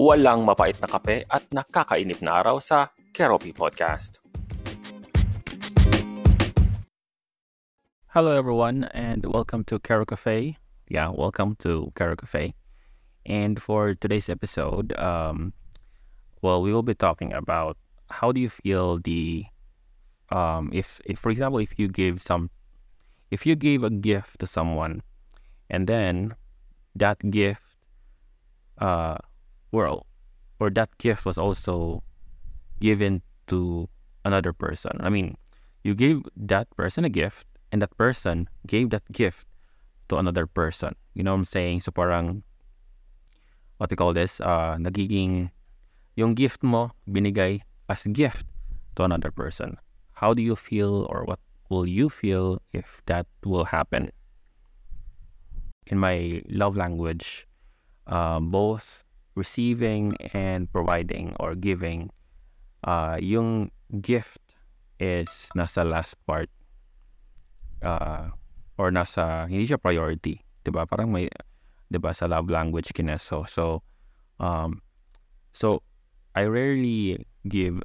walang mapait na kape at nakakainip na araw sa Keropi Podcast. Hello, everyone, and welcome to Caro Cafe. Yeah, welcome to Caro Cafe. And for today's episode, um, well, we will be talking about how do you feel the um, if if for example if you give some if you give a gift to someone and then that gift uh well or that gift was also given to another person. I mean you gave that person a gift and that person gave that gift to another person. You know what i'm saying? So parang what you call this? Uh nagiging yung gift mo binigay as gift to another person. How do you feel or what will you feel if that will happen? In my love language, uh, both receiving and providing or giving, uh, yung gift is nasa last part uh, or nasa, hindi siya priority. Diba? Parang may, diba, sa love language kineso. So, um, so, I rarely give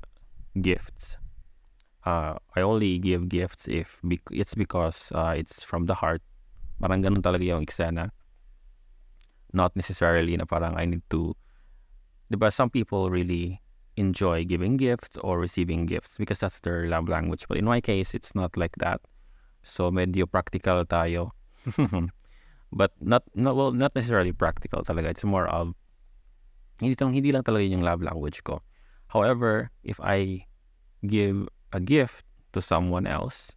gifts uh, I only give gifts if it's because uh, it's from the heart. Parang ganun talaga yung eksena. Not necessarily na parang I need to, diba, some people really enjoy giving gifts or receiving gifts because that's their love language. But in my case, it's not like that. So medyo practical tayo. but not, not, well, not necessarily practical talaga. It's more of, hindi, tong, hindi lang talaga yung love language ko. However, if I give a gift to someone else,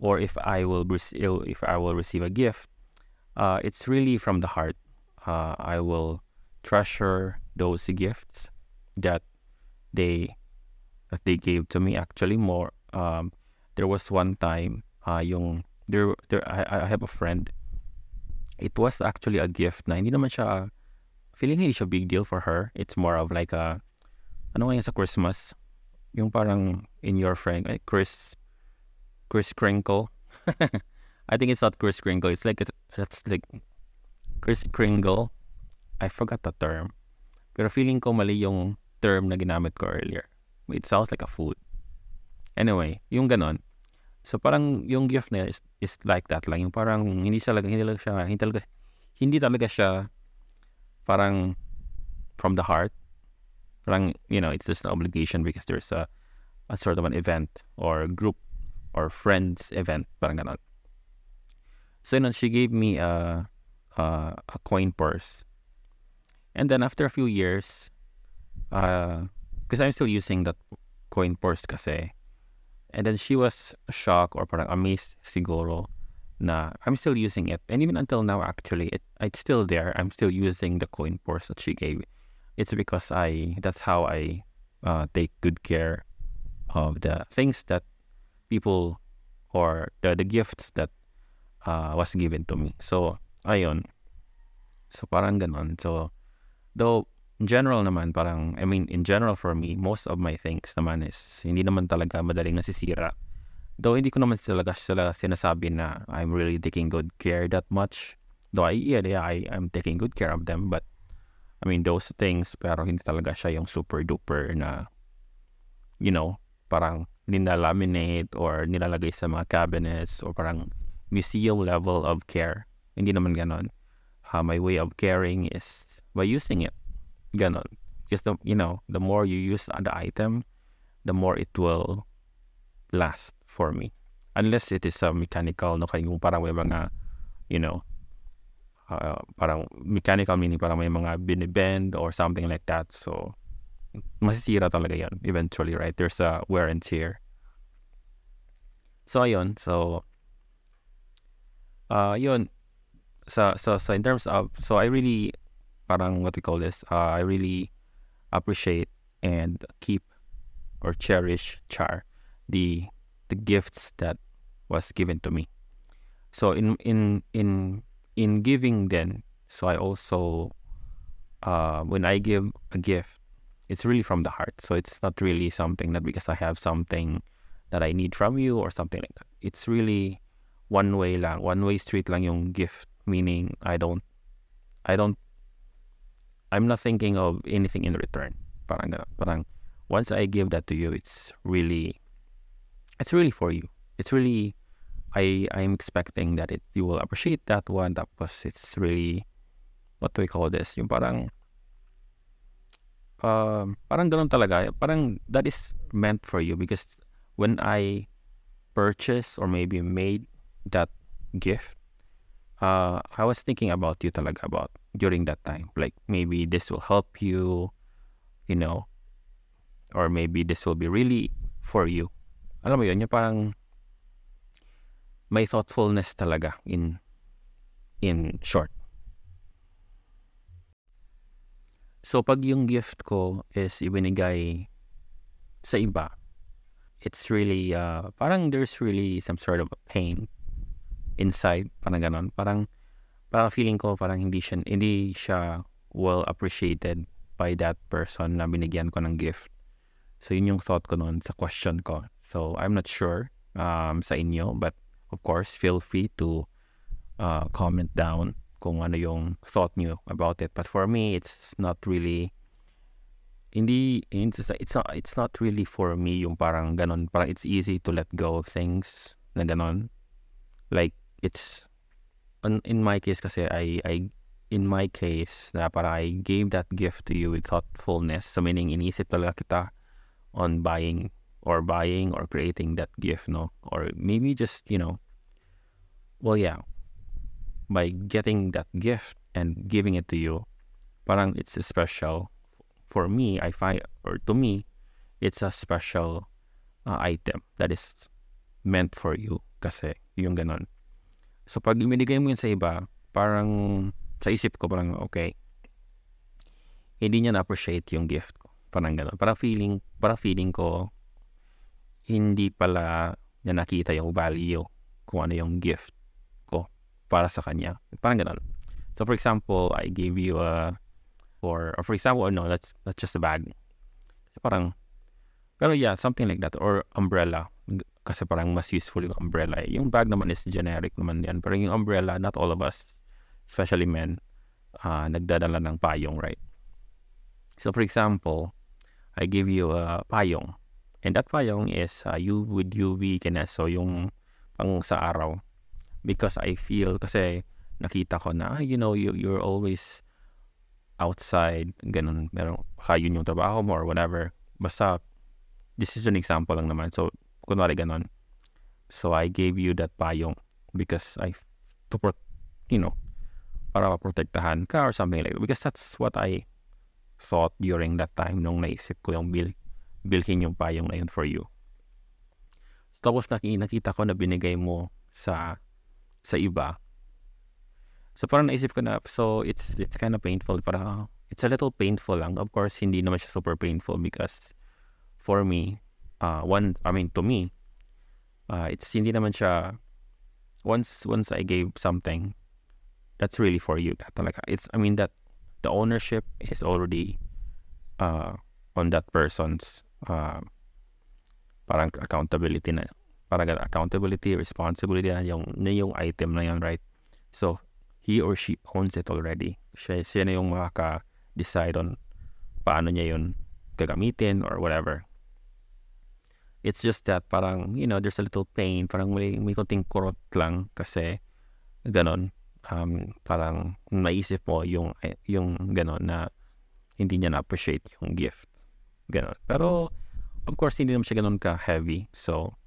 or if I will receive if I will receive a gift, uh, it's really from the heart. Uh, I will treasure those gifts that they that they gave to me. Actually, more. Um, there was one time, uh, yung there, there I, I have a friend. It was actually a gift na hindi naman siya feeling hindi siya big deal for her. It's more of like a ano nga sa Christmas yung parang in your friend, eh, Chris, Chris Kringle. I think it's not Chris Kringle. It's like, a, that's like Chris Kringle. I forgot the term. Pero feeling ko mali yung term na ginamit ko earlier. It sounds like a food. Anyway, yung ganon. So parang yung gift niya is, is like that lang. Yung parang hindi talaga, hindi talaga siya, hindi talaga, hindi talaga siya parang from the heart. Parang, you know, it's just an obligation because there's a, a sort of an event or group or friends event, parang ganon. So yun, she gave me a, a, a coin purse. And then after a few years, because uh, I'm still using that coin purse kasi, and then she was shocked or parang amazed siguro na I'm still using it. And even until now, actually, it, it's still there. I'm still using the coin purse that she gave it's because I that's how I uh, take good care of the things that people or the, the gifts that uh, was given to me. So, ayun. So, parang ganon. So, though, in general naman, parang, I mean, in general for me, most of my things naman is, hindi naman talaga madaling nasisira. Though, hindi ko naman talaga sila sinasabi na I'm really taking good care that much. Though, I, yeah, yeah I, I'm taking good care of them, but I mean, those things, pero hindi talaga siya yung super duper na, you know, parang ninalaminate or nilalagay sa mga cabinets or parang museum level of care. Hindi naman ganon. Uh, my way of caring is by using it. Ganon. Just, the, you know, the more you use the item, the more it will last for me. Unless it is a mechanical, no, kaya parang may mga, you know, uh, parang mechanical meaning parang may mga binibend or something like that. So, masisira talaga yan eventually, right? There's a wear and tear. So, ayun. So, uh, yun. So, so, so in terms of, so I really, parang what we call this, uh, I really appreciate and keep or cherish, char, the, the gifts that was given to me. So in in in in giving then so i also uh, when i give a gift it's really from the heart so it's not really something that because i have something that i need from you or something like that it's really one way lang one way street lang yung gift meaning i don't i don't I'm not thinking of anything in return. Parang ganun. Parang once I give that to you, it's really, it's really for you. It's really, I I'm expecting that it you will appreciate that one. That Tapos it's really, what do we call this? Yung parang, um, parang ganun talaga. Parang that is meant for you because when I purchased or maybe made that gift, uh, I was thinking about you talaga about during that time. Like maybe this will help you, you know, or maybe this will be really for you. Alam mo yun, yung parang may thoughtfulness talaga in in short. So pag yung gift ko is ibinigay sa iba, it's really uh, parang there's really some sort of a pain inside, parang ganon. Parang parang feeling ko parang hindi siya hindi siya well appreciated by that person na binigyan ko ng gift. So yun yung thought ko noon sa question ko. So I'm not sure um, sa inyo but of course feel free to uh, comment down kung ano yung thought niyo about it. But for me it's not really hindi it's not it's not really for me yung parang ganon parang it's easy to let go of things na ganon like it's in, in my case kasi I I in my case na para I gave that gift to you with thoughtfulness. So meaning inisip talaga kita on buying or buying or creating that gift no? Or maybe just you know well yeah by getting that gift and giving it to you parang it's a special for me I find or to me it's a special uh, item that is meant for you kasi yung ganon So, pag ibinigay mo yun sa iba, parang sa isip ko parang okay, hindi niya na-appreciate yung gift ko. Parang gano'n. Parang feeling, parang feeling ko, hindi pala niya nakita yung value kung ano yung gift ko para sa kanya. Parang gano'n. So, for example, I gave you a, or, or for example, no, that's, that's just a bag. Parang, pero yeah, something like that. Or umbrella kasi parang mas useful yung umbrella. Eh. Yung bag naman is generic naman yan. Pero yung umbrella, not all of us, especially men, uh, nagdadala ng payong, right? So for example, I give you a payong. And that payong is uh, you with UV kiness. So yung pang sa araw. Because I feel, kasi nakita ko na, ah, you know, you, you're always outside, ganun. Meron, baka yun yung trabaho mo or whatever. Basta, this is an example lang naman. So, kunwari ganon. So I gave you that payong because I to pro, you know para maprotektahan ka or something like that. Because that's what I thought during that time nung naisip ko yung bil bilhin yung payong na yun for you. Tapos nakita ko na binigay mo sa sa iba. So parang naisip ko na, so it's it's kind of painful. Parang uh, it's a little painful lang. Of course, hindi naman siya super painful because for me, uh, one, I mean, to me, uh, it's hindi naman siya, once, once I gave something, that's really for you. Talaga. It's, I mean, that the ownership is already uh, on that person's uh, parang accountability na parang accountability, responsibility na yung, na yung item na yan, right? So, he or she owns it already. Siya, siya na yung makaka-decide on paano niya yun gagamitin or whatever. It's just that parang, you know, there's a little pain. Parang may, may konting kurot lang kasi ganon. Um, parang naisip mo yung, yung ganon na hindi niya na-appreciate yung gift. Ganon. Pero, of course, hindi naman siya ganon ka-heavy. So,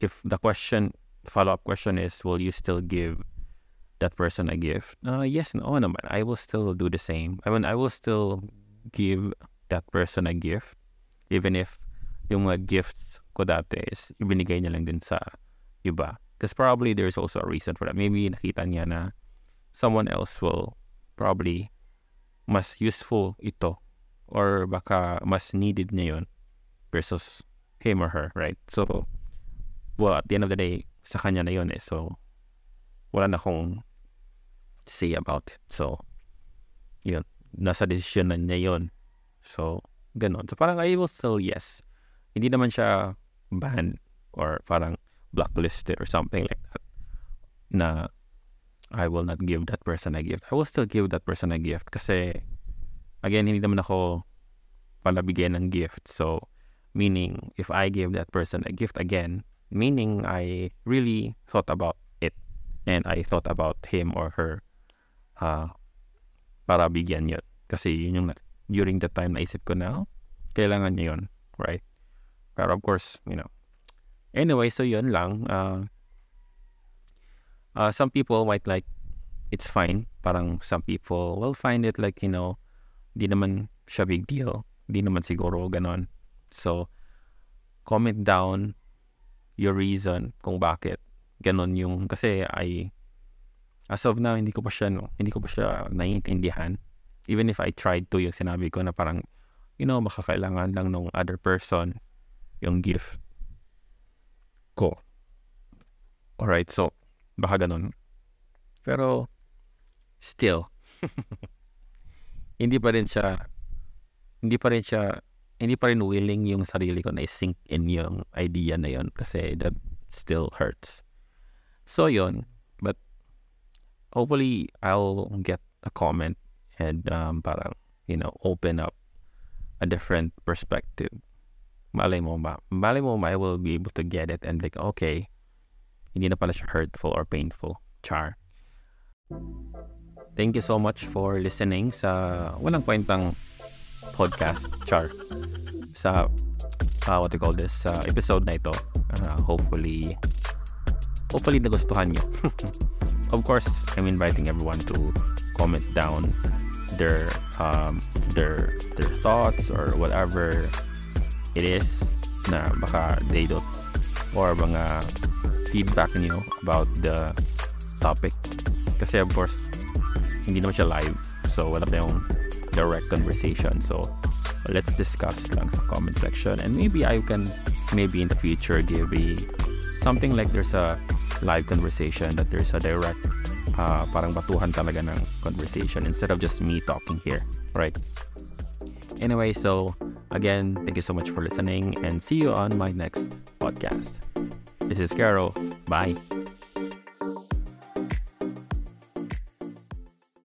if the question, follow-up question is, will you still give that person a gift? Uh, yes, no naman. I will still do the same. I mean, I will still give that person a gift even if yung mga gifts ko dati is ibinigay niya lang din sa iba. Because probably there's also a reason for that. Maybe nakita niya na someone else will probably mas useful ito or baka mas needed niya yun versus him or her, right? So, well, at the end of the day, sa kanya na yun eh. So, wala na akong say about it. So, yun. Nasa decision na niya yun. So, ganun. So, parang I will still yes hindi naman siya ban or parang blacklisted or something like that na I will not give that person a gift. I will still give that person a gift kasi again, hindi naman ako palabigyan ng gift. So, meaning, if I give that person a gift again, meaning I really thought about it and I thought about him or her uh, para bigyan yun. Kasi yun yung during the time naisip ko na, oh, kailangan niya yun, right? Pero of course, you know, anyway, so yun lang. Uh, uh, some people might like, it's fine. Parang some people will find it like, you know, di naman siya big deal. Di naman siguro ganon. So, comment down your reason kung bakit ganon yung, kasi I, as of now, hindi ko pa siya, no, hindi ko pa siya naiintindihan even if I tried to, yung sinabi ko na parang, you know, makakailangan lang ng other person yung gift ko. Alright, so, baka ganun. Pero, still, hindi pa rin siya, hindi pa rin siya, hindi pa rin willing yung sarili ko na i-sink in yung idea na yon kasi that still hurts. So, yon But, hopefully, I'll get a comment and um, parang, you know, open up a different perspective. Malay mo ba? Malay mo I will be able to get it and like, okay, hindi na pala siya hurtful or painful. Char. Thank you so much for listening sa walang kwentang podcast, Char. Sa, uh, what do you call this, uh, episode na ito. Uh, hopefully, hopefully nagustuhan nyo. of course, I'm inviting everyone to comment down their um, their their thoughts or whatever it is na baka they don't or mga feedback niyo about the topic. Kasi of course hindi naman siya live so wala tayong direct conversation. So let's discuss lang sa comment section. And maybe I can maybe in the future give a something like there's a live conversation that there's a direct uh, parang batuhan talaga ng conversation instead of just me talking here, right? Anyway, so again, thank you so much for listening and see you on my next podcast. This is Carol. Bye.